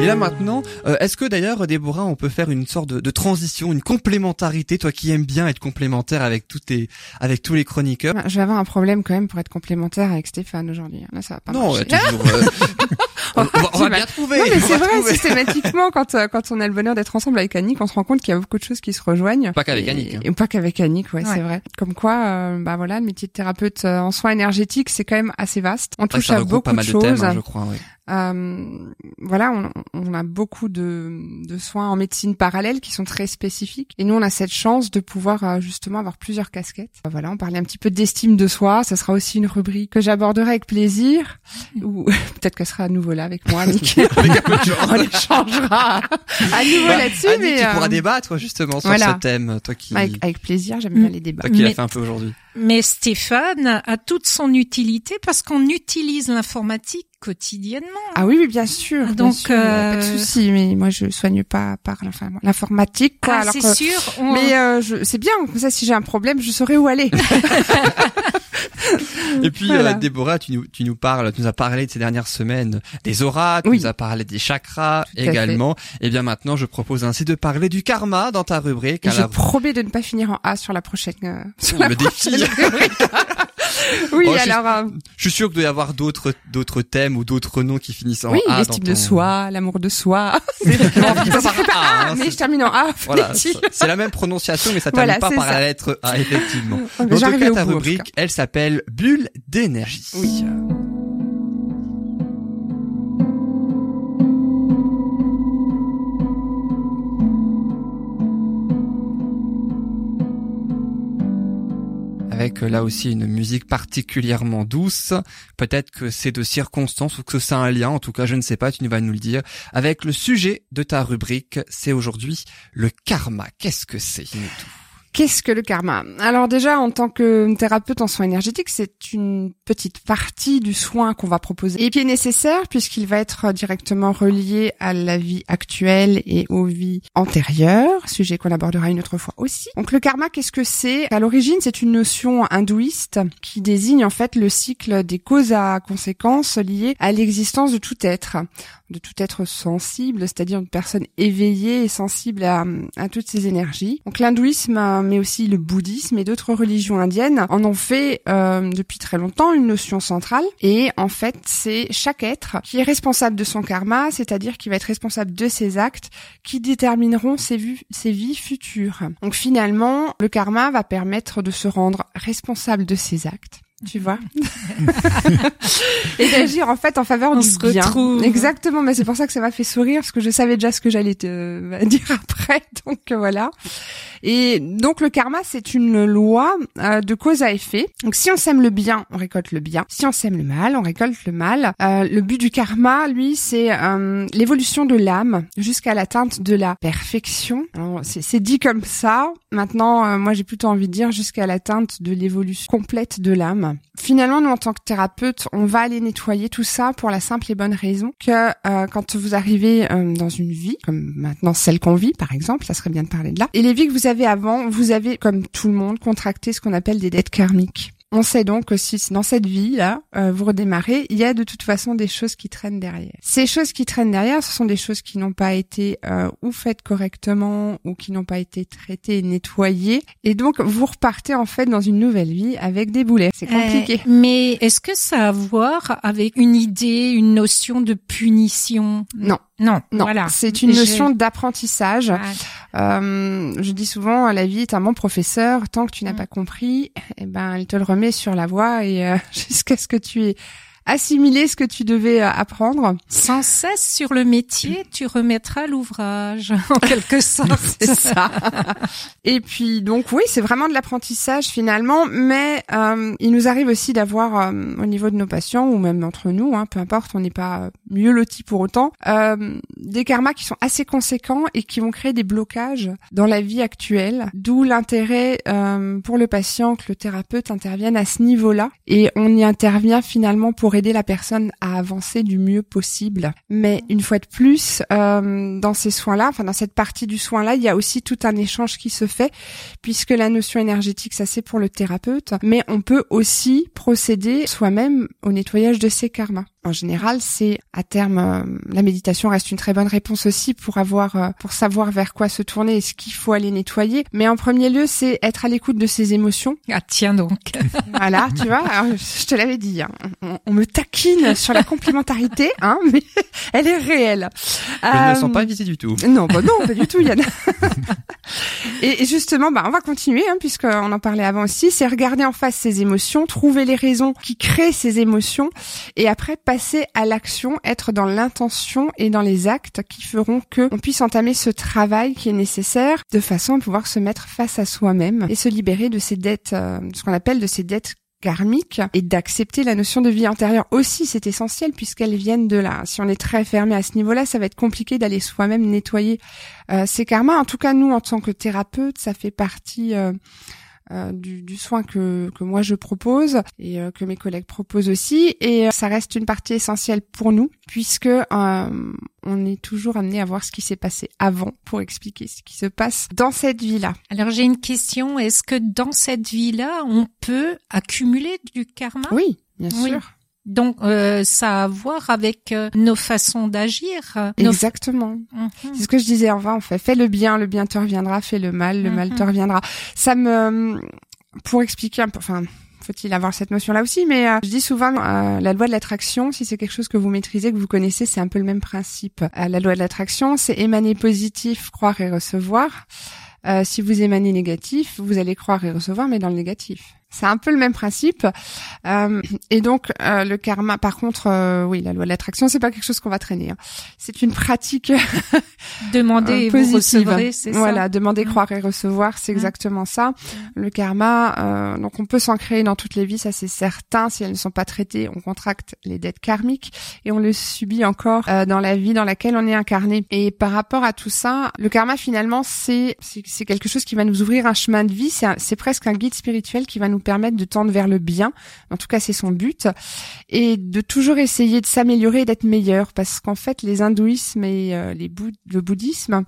Et là maintenant, euh, est-ce que d'ailleurs, Déborah, on peut faire une sorte de, de, transition, une complémentarité, toi qui aimes bien être complémentaire avec tous tes, avec tous les chroniqueurs? Je vais avoir un problème quand même pour être complémentaire avec Stéphane aujourd'hui. Là, ça va pas non, marcher. toujours. Euh, on, va, on va bien trouver. Non, mais on c'est vrai, trouver. systématiquement, quand, euh, quand on a le bonheur d'être ensemble avec Annick, on se rend compte qu'il y a beaucoup de choses qui se rejoignent. Pas qu'avec Annick, hein. Et pas qu'avec Annick, ouais, Ouais. c'est vrai. Comme quoi, euh, bah voilà, le métier de thérapeute euh, en soins énergétiques, c'est quand même assez vaste. On touche ça à regroupe beaucoup pas mal de de thèmes, choses. hein, je crois. Ouais. Euh, voilà, on, on a beaucoup de, de soins en médecine parallèle qui sont très spécifiques. Et nous, on a cette chance de pouvoir euh, justement avoir plusieurs casquettes. Euh, Voilà, on parlait un petit peu d'estime de soi. Ça sera aussi une rubrique que j'aborderai avec plaisir. Ou peut-être qu'elle sera à nouveau là avec moi, Annick. On échangera à nouveau Bah, là-dessus. Annick, mais tu euh, pourras débattre justement sur voilà. ce thème, toi qui, avec, avec plaisir, j'aime bien les débats. toi qui l'as Mais- fait un peu aujourd'hui. Mais Stéphane a toute son utilité parce qu'on utilise l'informatique quotidiennement. Ah oui, oui, bien sûr. bien Donc, sûr, a pas de euh, souci. Mais moi, je soigne pas par l'informatique. quoi, Ah, c'est que- sûr. on- Mais euh, je- c'est bien, comme ça si j'ai un problème, je saurai où aller. Et puis, Voilà. euh, Déborah, tu nous, tu nous parles, tu nous as parlé de ces dernières semaines des auras, tu Oui. nous as parlé des chakras Tout également. Et bien maintenant, je propose ainsi de parler du karma dans ta rubrique. Et je promets de ne pas finir en A sur la prochaine. euh, sur la prochaine rubrique. oui, Oh, je suis- alors euh, Je suis sûr qu'il doit y avoir d'autres, d'autres thèmes ou d'autres noms qui finissent en oui, A. l'estime dans de ton- soi, l'amour de soi. Il faut par A, Ah, hein, mais je termine en A. Voilà, c'est la même prononciation, mais ça termine Voilà, pas par ça. la lettre A, effectivement. En tout cas, ta rubrique, elle s'appelle Bulle d'énergie. Oui. Avec euh, là aussi une musique particulièrement douce. Peut-être que c'est de circonstance ou que c'est un lien. En tout cas, je ne sais pas, tu vas nous le dire. Avec le sujet de ta rubrique, c'est aujourd'hui le karma. Qu'est-ce que c'est? Qu'est-ce que le karma? Alors déjà, en tant que thérapeute en soins énergétiques, c'est une petite partie du soin qu'on va proposer et qui est nécessaire puisqu'il va être directement relié à la vie actuelle et aux vies antérieures, sujet qu'on abordera une autre fois aussi. Donc le karma, qu'est-ce que c'est? À l'origine, c'est une notion hindouiste qui désigne en fait le cycle des causes à conséquences liées à l'existence de tout être de tout être sensible, c'est-à-dire une personne éveillée et sensible à, toutes ces énergies. Donc l'hindouisme, euh, mais aussi le bouddhisme et d'autres religions indiennes en ont fait euh, depuis très longtemps une notion centrale. Et en fait, c'est chaque être qui est responsable de son karma, c'est-à-dire qui va être responsable de ses actes qui détermineront ses, vues, ses vies futures. Donc finalement, le karma va permettre de se rendre responsable de ses actes. Tu vois? Et d'agir en fait en faveur On du se bien. retrouve. Exactement, mais c'est pour ça que ça m'a fait sourire parce que je savais déjà ce que j'allais te dire après. Donc voilà. Et donc le karma, c'est une loi euh, de cause à effet. Donc si on sème le bien, on récolte le bien. Si on sème le mal, on récolte le mal. Euh, le but du karma, lui, c'est euh, l'évolution de l'âme jusqu'à l'atteinte de la perfection. C'est dit comme ça. Maintenant, euh, moi, j'ai plutôt envie de dire jusqu'à l'atteinte de l'évolution complète de l'âme. Finalement, nous, en tant que thérapeute, on va aller nettoyer tout ça pour la simple et bonne raison que euh, quand vous arrivez euh, dans une vie, comme maintenant celle qu'on vit, par exemple, ça serait bien de parler de là, et les vies que vous avez avant, vous avez, comme tout le monde, contracté ce qu'on appelle des dettes karmiques. On sait donc que si dans cette vie-là, euh, vous redémarrez, il y a de toute façon des choses qui traînent derrière. Ces choses qui traînent derrière, ce sont des choses qui n'ont pas été euh, ou faites correctement ou qui n'ont pas été traitées et nettoyées. Et donc, vous repartez en fait dans une nouvelle vie avec des boulets. C'est compliqué. Euh, mais est-ce que ça a à voir avec une idée, une notion de punition? Non. Non, Non, voilà. c'est une Je- notion d'apprentissage. Ah, Euh, je dis souvent, la vie est un bon professeur. Tant que tu n'as Mm. pas compris, eh ben, elle te le remet sur la voie et euh, jusqu'à ce que tu aies assimilé ce que tu devais euh, apprendre. Sans cesse sur le métier, tu remettras l'ouvrage, en quelque sorte. C'est ça. et puis donc oui, c'est vraiment de l'apprentissage finalement, mais euh, il nous arrive aussi d'avoir euh, au niveau de nos patients ou même entre nous, hein, peu importe, on n'est pas mieux lotis pour autant, euh, des karmas qui sont assez conséquents et qui vont créer des blocages dans la vie actuelle. D'où l'intérêt pour le patient que le thérapeute intervienne à ce niveau-là et on y intervient finalement pour aider la personne à avancer du mieux possible. Mais une fois de plus, euh, dans ces soins-là, enfin dans cette partie du soin-là, il y a aussi tout un échange qui se fait, puisque la notion énergétique, ça c'est pour le thérapeute, mais on peut aussi procéder soi-même au nettoyage de ses karmas. En général, c'est à terme euh, la méditation reste une très bonne réponse aussi pour avoir euh, pour savoir vers quoi se tourner et ce qu'il faut aller nettoyer. Mais en premier lieu, c'est être à l'écoute de ses émotions. Ah tiens donc. voilà, tu vois, je te l'avais dit. Hein. On, me taquine sur la complémentarité, hein, mais elle est réelle. Je ne me sens pas visée du tout. Non, bah non, pas du tout, Yann. et justement, bah on va continuer hein, puisqu'on en parlait avant aussi. C'est regarder en face ses émotions, trouver les raisons qui créent ces émotions et après passer à l'action, être dans l'intention et dans les actes qui feront que on puisse entamer ce travail qui est nécessaire de façon à pouvoir se mettre face à soi-même et se libérer de ces dettes, euh, ce qu'on appelle de ces dettes karmiques et d'accepter la notion de vie antérieure aussi, c'est essentiel puisqu'elles viennent de là. Si on est très fermé à ce niveau-là, ça va être compliqué d'aller soi-même nettoyer euh, ces karmas. En tout cas, nous, en tant que thérapeute, ça fait partie euh, euh, du, du, soin que, que moi je propose et euh, que mes collègues proposent aussi. Et euh, ça reste une partie essentielle pour nous puisque on est toujours amené à voir ce qui s'est passé avant pour expliquer ce qui se passe dans cette vie-là. Alors j'ai une question. Est-ce que dans cette vie-là, on peut accumuler du karma? Oui, bien sûr. Donc euh, ça a à voir avec euh, nos façons d'agir. Exactement. Mhm. C'est ce que je disais enfin, en fait. Fais le bien, le bien te reviendra. Fais le mal, le mal te mhm. reviendra. Ça me, pour expliquer un peu, enfin, faut-il avoir cette notion-là aussi, mais euh, je dis souvent la loi de l'attraction, si c'est quelque chose que vous maîtrisez, que vous connaissez, c'est un peu le même principe. la loi de l'attraction, c'est émaner positif, croire et recevoir. si vous émanez négatif, vous allez croire et recevoir, mais dans le négatif. C'est un peu le même principe. Euh, et donc euh, le karma, par contre, euh, oui, la loi de l'attraction, c'est pas quelque chose qu'on va traîner. Hein. C'est une pratique. demander et vous recevrez, c'est ça. Voilà, demander, mmh. croire et recevoir, c'est mmh. exactement ça. Mmh. Le karma, donc on peut s'en créer dans toutes les vies, ça c'est certain. Si elles ne sont pas traitées, on contracte les dettes karmiques et on le subit encore dans la vie dans laquelle on est incarné. Et par rapport à tout ça, le karma finalement, c'est c'est quelque chose qui va nous ouvrir un chemin de vie. C'est presque un guide spirituel qui va nous permettre de tendre vers le bien. En tout cas, c'est son but. Et de toujours essayer de s'améliorer et d'être meilleur. Parce qu'en fait, les hindouismes et euh, les le bouddhisme,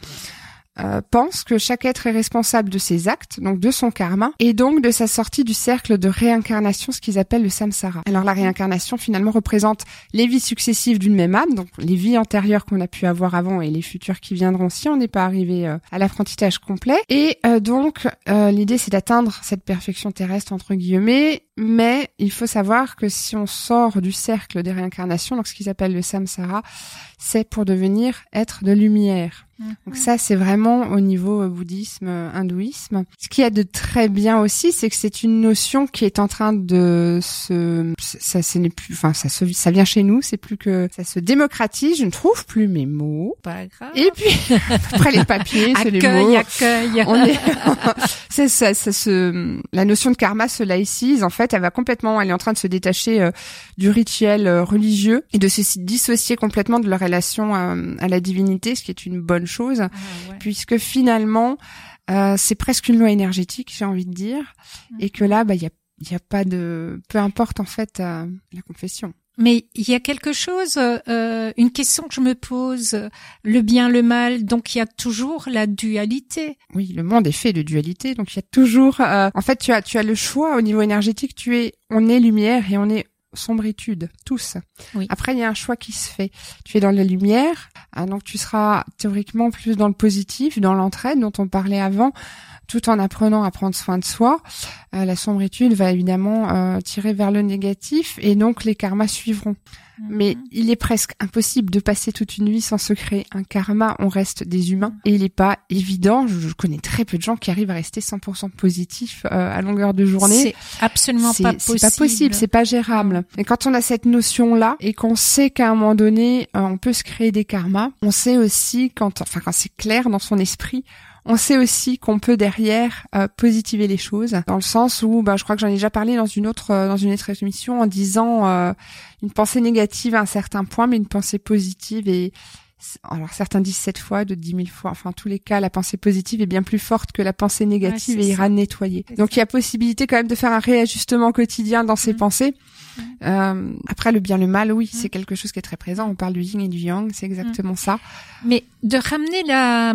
euh, pense que chaque être est responsable de ses actes, donc de son karma, et donc de sa sortie du cercle de réincarnation, ce qu'ils appellent le samsara. Alors la réincarnation finalement représente les vies successives d'une même âme, donc les vies antérieures qu'on a pu avoir avant et les futures qui viendront si on n'est pas arrivé euh, à l'apprentissage complet. Et euh, donc l'idée c'est d'atteindre cette perfection terrestre entre guillemets, mais il faut savoir que si on sort du cercle des réincarnations, donc ce qu'ils appellent le samsara, c'est pour devenir être de lumière. Donc mhm. ça, c'est vraiment au niveau euh, bouddhisme, euh, hindouisme. Ce qui a de très bien aussi, c'est que c'est une notion qui est en train de se, ça, ce n'est plus, enfin, ça se, ça vient chez nous, c'est plus que ça se démocratise. Je ne trouve plus mes mots. Pas grave. Et puis après les papiers, c'est les mots. Accueil, On est, c'est ça, ça se, la notion de karma se laïcise. En fait, elle va complètement, elle est en train de se détacher euh, du rituel religieux et de se dissocier complètement de leur relation à la divinité, ce qui est une bonne chose, ah, puisque finalement, euh, c'est presque une loi énergétique, j'ai envie de dire, mhm. et que là, bah, il y a, y a pas de, peu importe en fait euh, la confession. Mais il y a quelque chose, euh, une question que je me pose, le bien, le mal, donc il y a toujours la dualité. Oui, le monde est fait de dualité, donc il y a toujours, en fait, tu as, tu as le choix au niveau énergétique, tu es, on est lumière et on est sombritude, tous. Après, il y a un choix qui se fait. Tu es dans la lumière, hein, donc tu seras théoriquement plus dans le positif, dans l'entraide dont on parlait avant, tout en apprenant à prendre soin de soi. Euh, la sombritude va évidemment euh, tirer vers le négatif et donc les karmas suivront. Mais mhm. il est presque impossible de passer toute une vie sans se créer un karma. On reste des humains et il n'est pas évident. Je, connais très peu de gens qui arrivent à rester 100% positifs euh, à longueur de journée. C'est absolument pas possible. C'est pas possible, c'est pas gérable. Et quand on a cette notion-là et qu'on sait qu'à un moment donné, euh, on peut se créer des karmas, on sait aussi quand, enfin quand c'est clair dans son esprit, on sait aussi qu'on peut derrière euh, positiver les choses, dans le sens où, bah, je crois que j'en ai déjà parlé dans une autre euh, dans une autre émission en disant euh, une pensée négative à un certain point, mais une pensée positive et alors certains disent sept fois, d'autres dix mille fois. Enfin, en tous les cas, la pensée positive est bien plus forte que la pensée négative Ouais, et ira nettoyer. Donc il y a possibilité quand même de faire un réajustement quotidien dans ses Mhm. pensées. Euh, après, le bien, le mal, oui, c'est quelque chose qui est très présent. On parle du yin et du yang, c'est exactement ça. Mais de ramener la,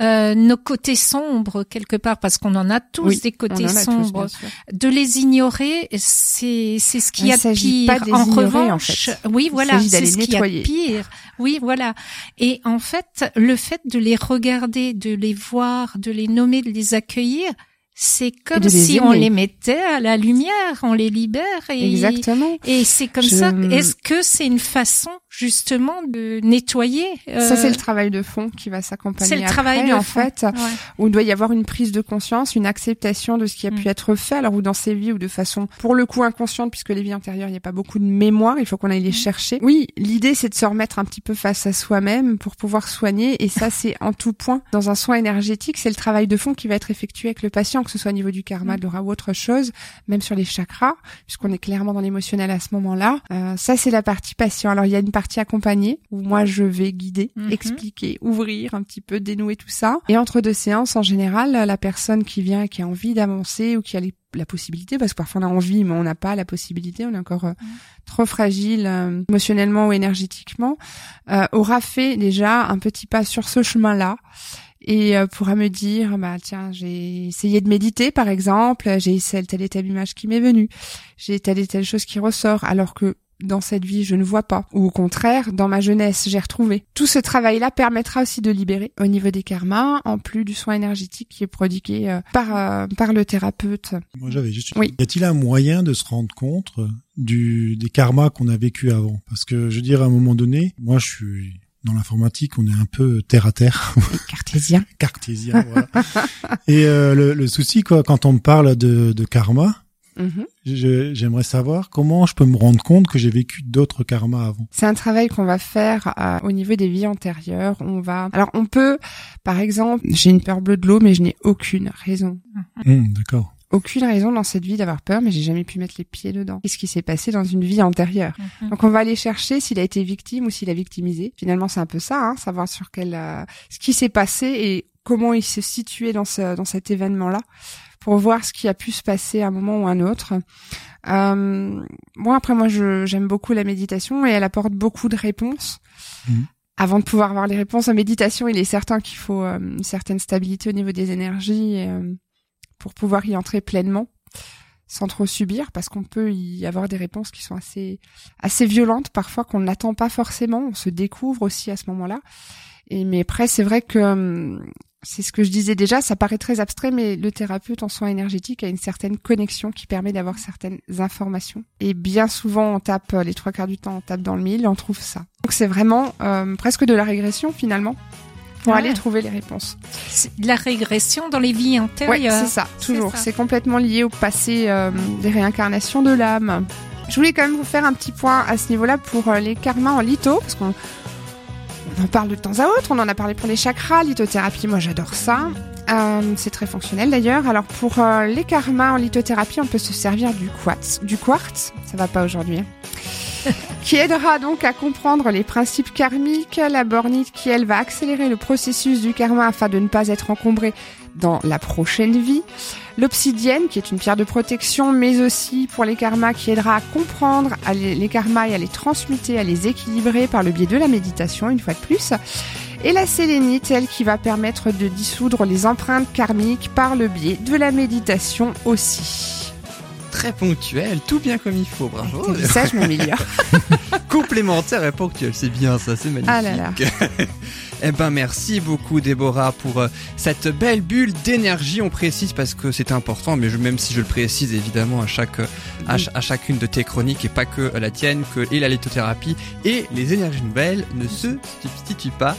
euh, nos côtés sombres quelque part, parce qu'on en a tous Oui, des côtés tous, sombres, de les ignorer, c'est c'est ce qu'il y Il a de pire. pas en revanche, fait. oui, Il voilà, c'est ce qu'il y a de pire. Oui, voilà. Et en fait, le fait de les regarder, de les voir, de les nommer, de les accueillir, c'est comme si on les mettait à la lumière, on les libère et Exactement. et c'est comme Je- ça. Est-ce que c'est une façon justement de nettoyer Ça, euh, c'est le travail de fond qui va s'accompagner. c'est le après, travail de en fond. fait, Ouais. où il doit y avoir une prise de conscience, une acceptation de ce qui a pu Mm. être fait, alors ou dans ses vies ou de façon pour le coup inconsciente, puisque les vies antérieures, il n'y a pas beaucoup de mémoire, il faut qu'on aille les Mm. chercher. Oui, l'idée c'est de se remettre un petit peu face à soi-même pour pouvoir soigner, et ça c'est en tout point. Dans un soin énergétique, c'est le travail de fond qui va être effectué avec le patient, que ce soit au niveau du karma, Mm. de l'aura ou autre chose, même sur les chakras, puisqu'on est clairement dans l'émotionnel à ce moment-là. Euh, ça c'est la partie patient. Alors il y a une partie accompagnée où moi je vais guider, Mhm. expliquer, ouvrir un petit peu, dénouer tout ça. Et entre deux séances, en général, la personne qui vient, et qui a envie d'avancer ou qui a les- la possibilité, parce que parfois on a envie, mais on n'a pas la possibilité, on est encore euh, trop fragile euh, émotionnellement ou énergétiquement, euh, aura fait déjà un petit pas sur ce chemin-là et euh, pourra me dire bah tiens j'ai essayé de méditer par exemple j'ai essayé telle et telle image qui m'est venue j'ai telle et telle chose qui ressort alors que dans cette vie je ne vois pas ou au contraire dans ma jeunesse j'ai retrouvé tout ce travail là permettra aussi de libérer au niveau des karmas en plus du soin énergétique qui est prodigué euh, par euh, par le thérapeute Moi, j'avais juste. Oui. Y a-t-il un moyen de se rendre compte euh, du des karmas qu'on a vécu avant? Parce que je veux dire, à un moment donné, moi, je suis dans l'informatique, on est un peu terre à terre, cartésien cartésien. voilà. Et euh, le, le souci, quoi, quand on me parle de, de karma, Mhm. j'aimerais savoir comment je peux me rendre compte que j'ai vécu d'autres karmas avant. C'est un travail qu'on va faire euh, au niveau des vies antérieures. On va, alors on peut, par exemple, j'ai une peur bleue de l'eau, mais je n'ai aucune raison, Hum, D'accord. Aucune raison dans cette vie d'avoir peur, mais j'ai jamais pu mettre les pieds dedans. Qu'est-ce qui s'est passé dans une vie antérieure Mhm. Donc on va aller chercher s'il a été victime ou s'il a victimisé. Finalement, c'est un peu ça, hein, savoir sur quel, euh, ce qui s'est passé et comment il s'est situé dans ce, dans cet événement-là, pour voir ce qui a pu se passer à un moment ou un autre. Euh, moi, après, moi, je, j'aime beaucoup la méditation et elle apporte beaucoup de réponses. Mhm. Avant de pouvoir avoir les réponses en méditation, il est certain qu'il faut euh, une certaine stabilité au niveau des énergies et, euh, pour pouvoir y entrer pleinement sans trop subir parce qu'on peut y avoir des réponses qui sont assez assez violentes parfois qu'on n'attend pas forcément on se découvre aussi à ce moment-là. Et mais après c'est vrai que hum, c'est ce que je disais déjà ça paraît très abstrait mais le thérapeute en soins énergétiques a une certaine connexion qui permet d'avoir certaines informations. Et bien souvent on tape les trois quarts du temps on tape dans le mille on trouve ça. Donc c'est vraiment euh, presque de la régression finalement pour Ah aller ouais. trouver les réponses C'est de la régression dans les vies antérieures. c'est ça, toujours. C'est complètement lié au passé euh, des réincarnations de l'âme. Je voulais quand même vous faire un petit point à ce niveau-là pour euh, les karmas en litho, parce qu'on on en parle de temps à autre. On en a parlé pour les chakras, lithothérapie. Moi, j'adore ça. Euh, c'est très fonctionnel d'ailleurs. Alors pour les karmas en lithothérapie, on peut se servir du quartz. Du quartz, ça va pas aujourd'hui. qui aidera donc à comprendre les principes karmiques. La bornite qui, elle, va accélérer le processus du karma afin de ne pas être encombré dans la prochaine vie. L'obsidienne, qui est une pierre de protection, mais aussi pour les karmas, qui aidera à comprendre les karmas et à les transmuter, à les équilibrer par le biais de la méditation, une fois de plus. Et la sélénite, elle, qui va permettre de dissoudre les empreintes karmiques par le biais de la méditation aussi. Très ponctuel, tout bien comme il faut, bravo. Ça, je m'améliore. Complémentaire et ponctuel, c'est bien ça, c'est magnifique. Ah là là. eh ben merci beaucoup Déborah pour euh, cette belle bulle d'énergie. On précise parce que c'est important, mais je, même si je le précise évidemment à chaque à, ch- à chacune de tes chroniques et pas que la tienne, que et la lithothérapie et les énergies nouvelles ne se substituent pas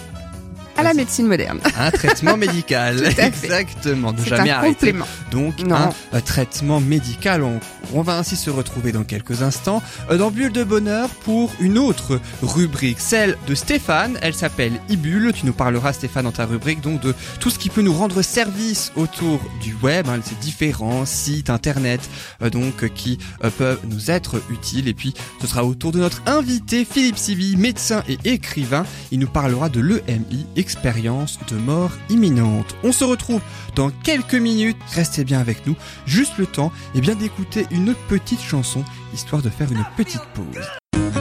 À la médecine moderne. un traitement médical. Exactement, jamais un arrêter. complément. Donc Non. un, euh, traitement médical, on, On va ainsi se retrouver dans quelques instants euh, dans Bulle de Bonheur pour une autre rubrique, celle de Stéphane. Elle s'appelle Ibule. Tu nous parleras, Stéphane, dans ta rubrique, donc de tout ce qui peut nous rendre service autour du web, hein, ces différents sites internet, euh, donc qui euh, peuvent nous être utiles. Et puis, ce sera au tour de notre invité, Philippe Sivi, médecin et écrivain. Il nous parlera de l'EMI, expérience de mort imminente. On se retrouve dans quelques minutes. Restez bien avec nous. Juste le temps, et bien d'écouter une petite chanson, histoire de faire une petite pause.